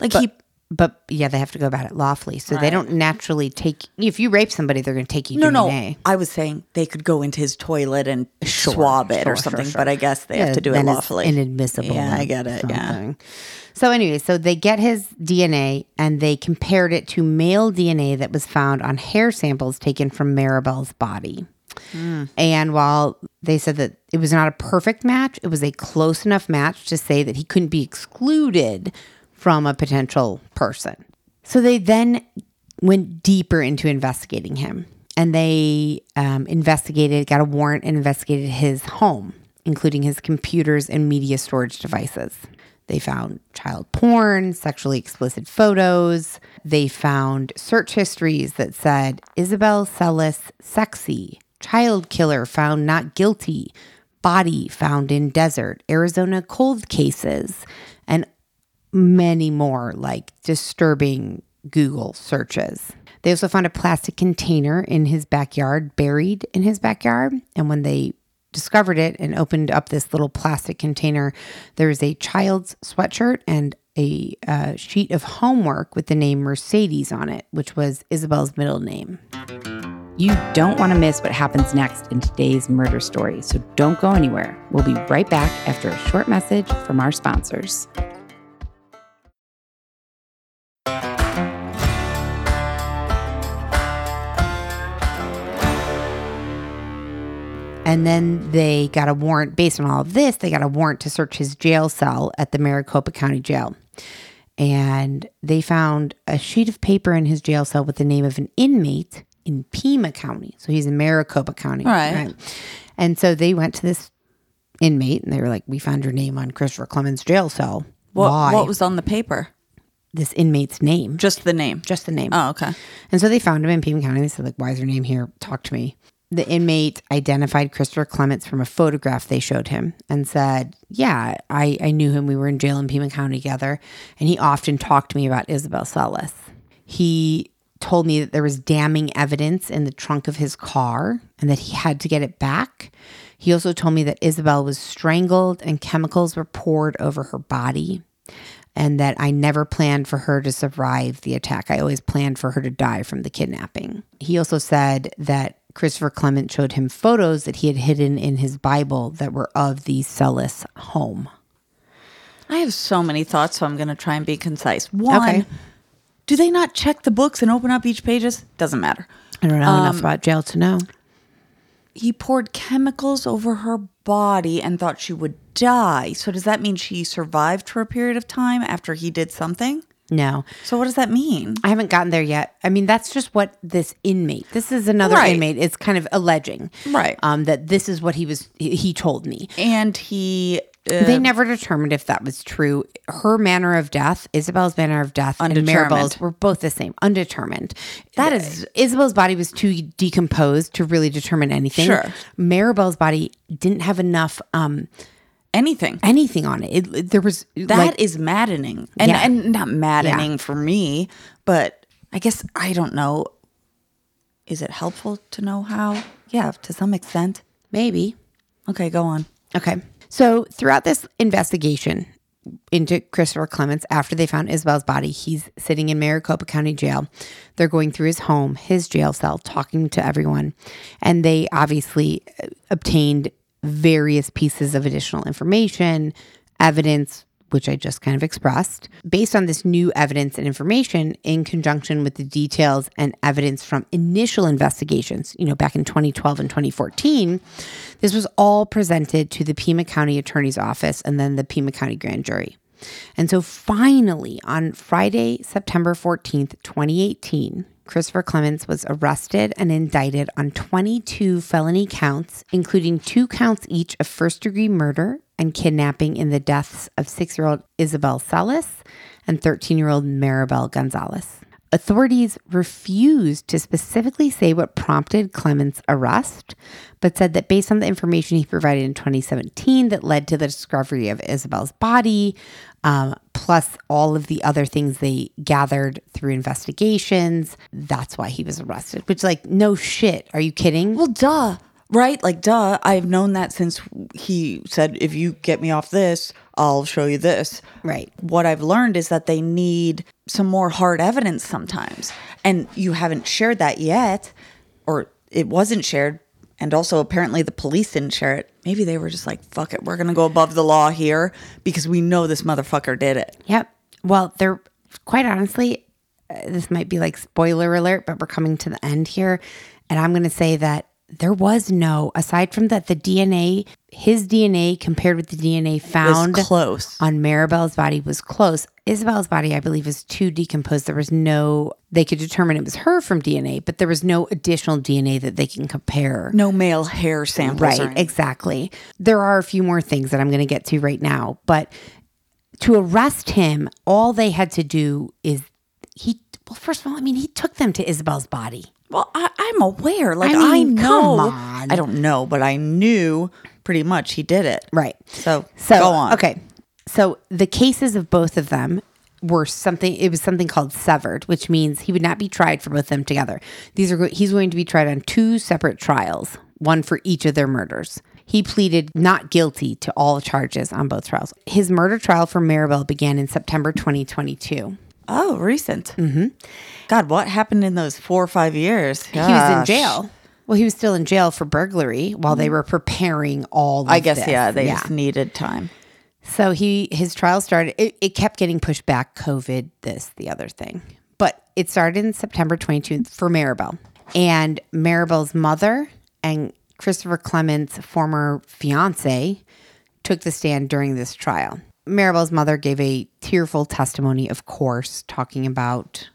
Like he. But yeah, they have to go about it lawfully. So they don't naturally take, if you rape somebody, they're going to take you No, DNA. no. I was saying they could go into his toilet and Sure, swab it sure, or something, sure. but I guess they Yeah, have to do it lawfully. Inadmissible. Yeah, I get it. Yeah. So anyway, so they get his DNA and they compared it to male DNA that was found on hair samples taken from Maribel's body. Hmm. And while they said that it was not a perfect match, it was a close enough match to say that he couldn't be excluded from a potential person. So they then went deeper into investigating him and they um, investigated, got a warrant and investigated his home, including his computers and media storage devices. They found child porn, sexually explicit photos. They found search histories that said Isabel Celis sexy, child killer found not guilty, body found in desert, Arizona cold cases, and many more like disturbing Google searches. They also found a plastic container in his backyard, buried in his backyard. And when they discovered it and opened up this little plastic container, there was a child's sweatshirt and a uh, sheet of homework with the name Mercedes on it, which was Isabel's middle name. You don't want to miss what happens next in today's murder story, so don't go anywhere. We'll be right back after a short message from our sponsors. And then they got a warrant based on all of this. They got a warrant to search his jail cell at the Maricopa County Jail. And they found a sheet of paper in his jail cell with the name of an inmate in Pima County. So he's in Maricopa County. Right. And so they went to this inmate and they were like, We found your name on Christopher Clements' jail cell. What, Why? what was on the paper? this inmate's name? Just the name. Just the name. Oh, okay. And so they found him in Pima County. They said, like, why is your name here? Talk to me. The inmate identified Christopher Clements from a photograph they showed him and said, Yeah, I, I knew him. We were in jail in Pima County together. And he often talked to me about Isabel Celis. He told me that there was damning evidence in the trunk of his car and that he had to get it back. He also told me that Isabel was strangled and chemicals were poured over her body and that I never planned for her to survive the attack. I always planned for her to die from the kidnapping. He also said that Christopher Clement showed him photos that he had hidden in his Bible that were of the Celis home. I have so many thoughts, so I'm going to try and be concise. One, Okay. do they not check the books and open up each pages? Doesn't matter. I don't know enough um, about jail to know. He poured chemicals over her body and thought she would die. So does that mean she survived for a period of time after he did something? No, So what does that mean? I haven't gotten there yet. I mean, that's just what this inmate. This is another Right. inmate. It's kind of alleging, Right. Um, that this is what he was. He told me. And he uh, they never determined if that was true. Her manner of death, Isabel's manner of death, and. Maribel's were both the same, undetermined. That is Isabel's body was too decomposed to really determine anything. Sure. Maribel's body didn't have enough um anything. anything on it. It, it- there was That is like, maddening. And Yeah. and not maddening for me, but I guess I don't know. Is it helpful to know how? Yeah, to some extent. maybe. Okay, go on. Okay. So throughout this investigation into Christopher Clements, after they found Isabel's body, he's sitting in Maricopa County Jail. They're going through his home, his jail cell, talking to everyone. And they obviously obtained various pieces of additional information, evidence, which I just kind of expressed. Based on this new evidence and information, in conjunction with the details and evidence from initial investigations, you know, back in 2012 and 2014, this was all presented to the Pima County Attorney's Office and then the Pima County Grand Jury. And so finally, on Friday, September 14th, 2018, Christopher Clements was arrested and indicted on 22 felony counts, including two counts each of first degree murder and kidnapping in the deaths of six year old Isabel Celis and 13 year old Maribel Gonzalez. Authorities refused to specifically say what prompted Clements' arrest, but said that based on the information he provided in 2017 that led to the discovery of Isabel's body, um, plus all of the other things they gathered through investigations, that's why he was arrested. Which, like, no shit. Are you kidding? Well, duh. Right? Like, duh. I've known that since he said, if you get me off this, I'll show you this. Right. What I've learned is that they need some more hard evidence sometimes. And you haven't shared that yet, or it wasn't shared. And also, apparently, the police didn't share it. Maybe they were just like, fuck it, we're going to go above the law here because we know this motherfucker did it. Yep. Well, they're quite honestly, uh, this might be like spoiler alert, but we're coming to the end here. And I'm going to say that there was no, aside from that, the DNA, his DNA compared with the DNA found close. on Maribel's body was close. Isabel's body, I believe, is too decomposed. There was no, they could determine it was her from DNA, but there was no additional DNA that they can compare. No male hair samples. Right, exactly. There are a few more things that I'm going to get to right now, but to arrest him, all they had to do is he. Well, first of all, I mean, he took them to Isabel's body. Well, I, I'm aware. Like I I, know. I don't know, but I knew pretty much he did it. Right. So, So go on. Okay. So the cases of both of them were something. It was something called severed, which means he would not be tried for both of them together. These are he's going to be tried on two separate trials, one for each of their murders. He pleaded not guilty to all charges on both trials. His murder trial for Maribel began in September 2022. Oh, recent. Mm-hmm. God, what happened in those four or five years? He was in jail. Well, he was still in jail for burglary while they mm-hmm. were preparing all. I guess, this. yeah, they just needed time. So he his trial started. It, it kept getting pushed back. COVID, this, the other thing, but it started in September 22 for Maribel and Maribel's mother and Christopher Clements' former fiance took the stand during this trial. Maribel's mother gave a tearful testimony, of course, talking about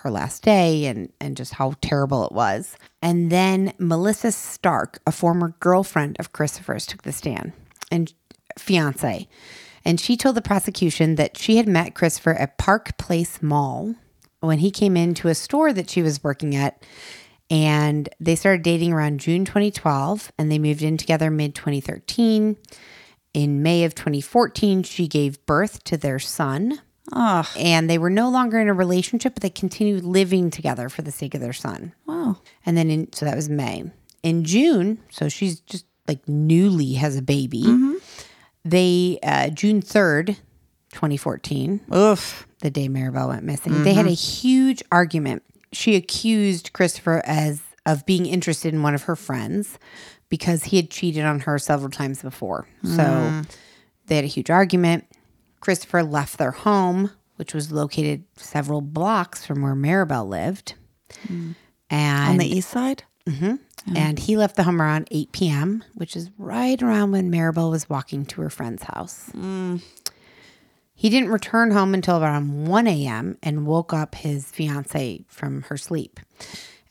her last day and and just how terrible it was. And then Melissa Stark, a former girlfriend of Christopher's, took the stand and fiance. And she told the prosecution that she had met Christopher at Park Place Mall when he came into a store that she was working at. And they started dating around June 2012 and they moved in together mid 2013. In May of 2014, she gave birth to their son. And they were no longer in a relationship, but they continued living together for the sake of their son. Wow. And then in so that was May. In June, so she's just like newly has a baby. Mm-hmm. They uh June 3rd, 2014, Oof. the day Maribel went missing. They had mm-hmm. a huge argument. She accused Christopher as of being interested in one of her friends because he had cheated on her several times before. So mm. they had a huge argument. Christopher left their home, which was located several blocks from where Maribel lived. And On the east side? Mm-hmm. Oh. and he left the home around 8 p.m., which is right around when Maribel was walking to her friend's house. Mm. He didn't return home until around 1 a.m. and woke up his fiance from her sleep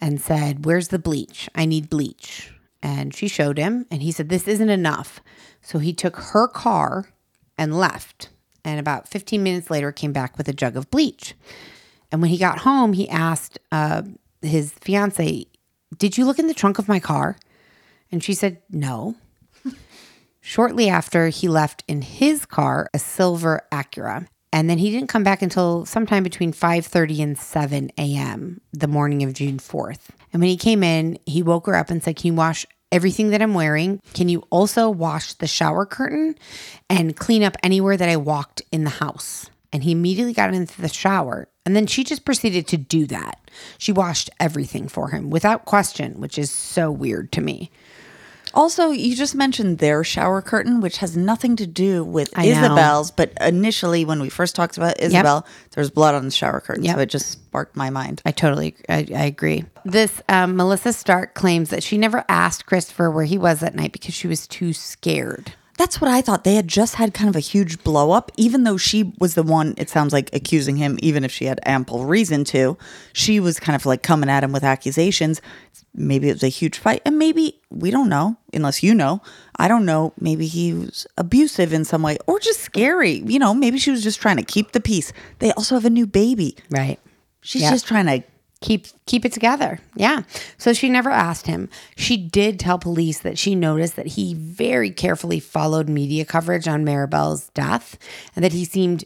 and said, Where's the bleach? I need bleach. And she showed him, and he said, This isn't enough. So he took her car and left. And about 15 minutes later, came back with a jug of bleach. And when he got home, he asked uh, his fiance, Did you look in the trunk of my car? And she said, No. Shortly after, he left in his car a silver Acura. And then he didn't come back until sometime between 5:30 and 7 a.m. the morning of June 4th. And when he came in, he woke her up and said, "Can you wash everything that I'm wearing? Can you also wash the shower curtain and clean up anywhere that I walked in the house?" And he immediately got into the shower. And then she just proceeded to do that. She washed everything for him without question, which is so weird to me. Also, you just mentioned their shower curtain, which has nothing to do with I know. Isabel's. But initially, when we first talked about Isabel, there was blood on the shower curtain. Yep. So it just sparked my mind. I totally, I, I agree. This um, Melissa Stark claims that she never asked Christopher where he was that night because she was too scared. That's what I thought. They had just had kind of a huge blow up, even though she was the one, it sounds like, accusing him, even if she had ample reason to. She was kind of like coming at him with accusations. Maybe it was a huge fight. And maybe, we don't know, unless you know. I don't know. Maybe he was abusive in some way or just scary. You know, maybe she was just trying to keep the peace. They also have a new baby. Right. She's Yeah. just trying to. Keep keep it together. Yeah. So she never asked him. She did tell police that she noticed that he very carefully followed media coverage on Maribel's death and that he seemed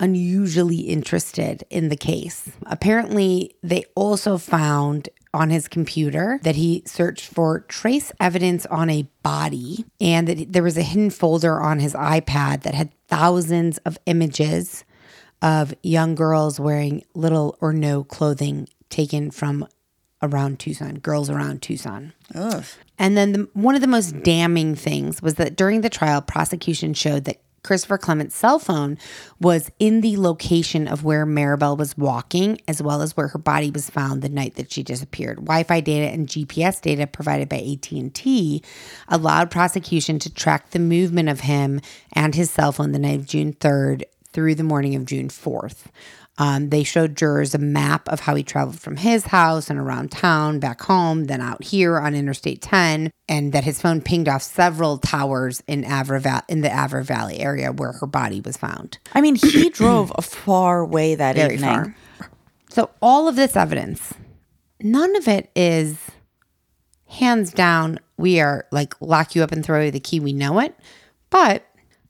unusually interested in the case. Apparently, they also found on his computer that he searched for trace evidence on a body and that there was a hidden folder on his iPad that had thousands of images of young girls wearing little or no clothing taken from around Tucson, girls around Tucson. And then the, one of the most damning things was that during the trial, prosecution showed that Christopher Clement's cell phone was in the location of where Maribel was walking, as well as where her body was found the night that she disappeared. Wi-Fi data and GPS data provided by AT&T allowed prosecution to track the movement of him and his cell phone the night of June 3rd through the morning of June 4th. Um, they showed jurors a map of how he traveled from his house and around town, back home, then out here on Interstate 10, and that his phone pinged off several towers in Avra in the Avra Valley area where her body was found. I mean, he *clears throat* drove a far way that Very evening. far. So all of this evidence, none of it is hands down. We are like lock you up and throw you the key. We know it, but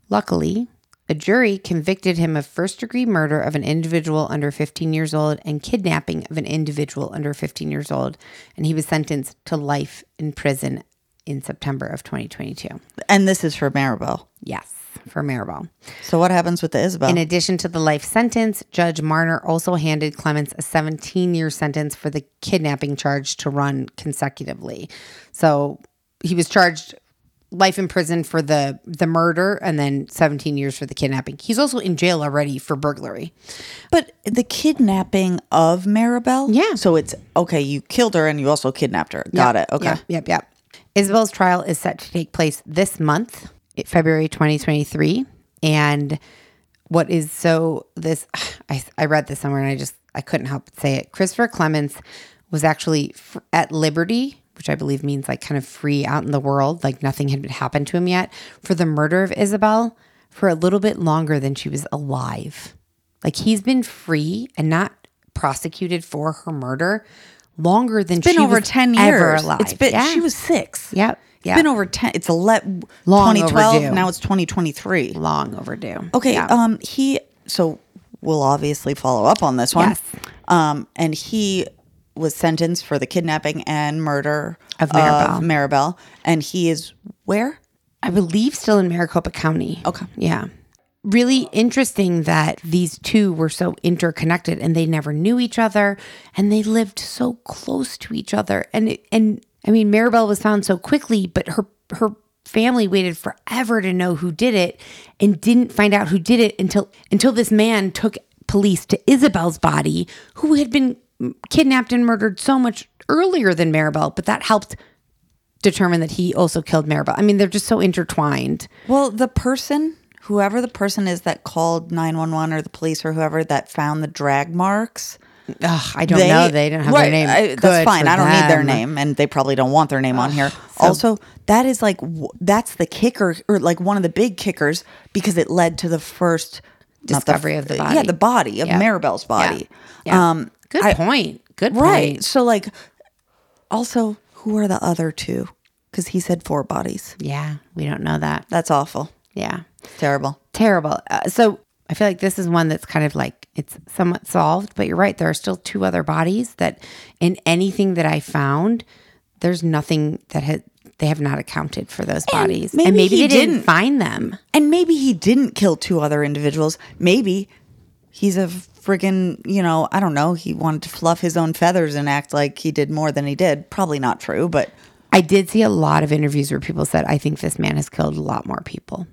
luckily, a jury convicted him of first degree murder of an individual under 15 years old and kidnapping of an individual under 15 years old, and he was sentenced to life in prison in September of 2022. And this is for Maribel. Yes, for Maribel. So what happens with the Isabel? In addition to the life sentence, Judge Marner also handed Clements a 17 year sentence for the kidnapping charge to run consecutively. So he was charged life in prison for the the murder and then 17 years for the kidnapping. He's also in jail already for burglary. but the kidnapping of Maribel? Yeah. So it's okay, you killed her and you also kidnapped her. Got Yep, it. Okay. Yep, yep, yep. Isabel's trial is set to take place this month, eh, February 2023. And what is so this, *sighs* I, I read this somewhere and I just, I couldn't help but say it. Christopher Clements was actually f- at liberty, which I believe means like kind of free out in the world, like nothing had happened to him yet, for the murder of Isabel for a little bit longer than she was alive. Like he's been free and not prosecuted for her murder longer than It's been she over was 10 ever years. alive. It's been Yeah. she was 6. Yep. It's Yep. been over 10. It's a let Long 2012, overdue. now it's 2023. long overdue. Okay, Yeah. um he so we'll obviously follow up on this one. Yes. Um and he was sentenced for the kidnapping and murder Of Maribel. Maribel and he is where? I believe still in Maricopa County. Okay. Yeah. Really interesting that these two were so interconnected and they never knew each other and they lived so close to each other. And it, and I mean Maribel was found so quickly, but her her family waited forever to know who did it and didn't find out who did it until until this man took police to Isabel's body who had been kidnapped and murdered so much earlier than Maribel, but that helped determine that he also killed Maribel. I mean, they're just so intertwined. Well, the person, whoever the person is that called 911 or the police or whoever that found the drag marks, Ugh, I don't know. They didn't have Right, their name. I- that's fine. I don't need their name, and they probably don't want their name on here. also, that is like w- that's the kicker, or like one of the big kickers, because it led to the first the Discovery f- of the Yeah, body. the body of Yeah. Maribel's body. Yeah. Yeah. Um, Good I- point. Good right. point. So, like, also, who are the other two? Because he said four bodies. Yeah, we don't know that. That's awful. Yeah, Terrible. terrible. Uh, so I feel like this is one that's kind of like it's somewhat solved, but you're right. There are still two other bodies that, in anything that I found, there's nothing that had they have not accounted for those bodies, maybe and maybe he they didn't didn't. find them. And maybe he didn't kill two other individuals. Maybe he's a friggin', you know, I don't know. He wanted to fluff his own feathers and act like he did more than he did. Probably not true, but I did see a lot of interviews where people said, "I think this man has killed a lot more people."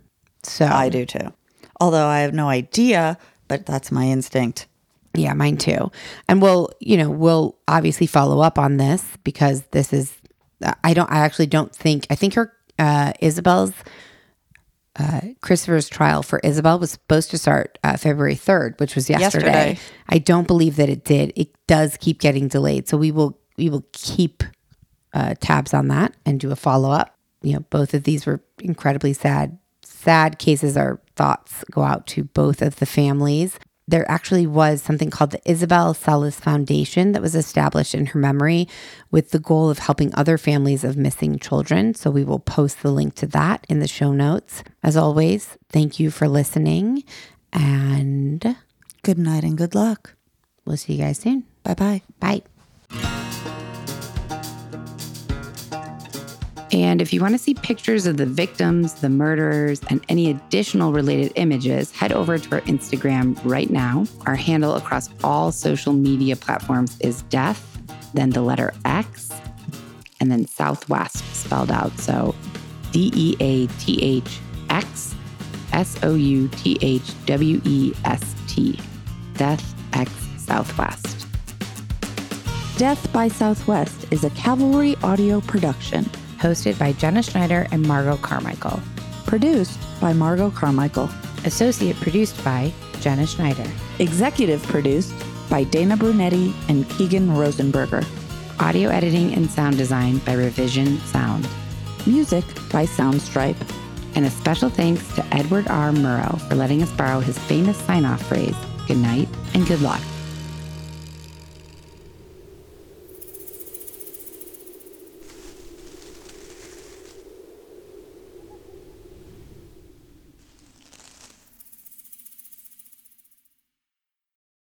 So I do too. Although I have no idea, but that's my instinct. Yeah, mine too. And we'll, you know, we'll obviously follow up on this because this is, I don't, I actually don't think, I think her, uh, Isabel's, uh, Christopher's trial for Isabel was supposed to start uh, February 3rd, which was yesterday. Yesterday. I don't believe that it did. It does keep getting delayed. So we will, we will keep uh, tabs on that and do a follow up. You know, both of these were incredibly sad, sad cases. Our thoughts go out to both of the families. There actually was something called the Isabel Celis Foundation that was established in her memory with the goal of helping other families of missing children. So we will post the link to that in the show notes. As always, thank you for listening and Good night and good luck. we'll see you guys soon. Bye bye. Bye. And if you want to see pictures of the victims, the murderers, and any additional related images, head over to our Instagram right now. Our handle across all social media platforms is death, then the letter X, and then Southwest spelled out. So D E A T H X S O U T H W E S T. Death X Southwest. Death by Southwest is a Cavalry audio production, Hosted by Jenna Schneider and Margot Carmichael. produced by Margot Carmichael. Associate produced by Jenna Schneider. Executive produced by Dana Brunetti and Keegan Rosenberger. Audio editing and sound design by Revision Sound. Music by Soundstripe. And a special thanks to Edward R. Murrow for letting us borrow his famous sign off phrase good night and good luck.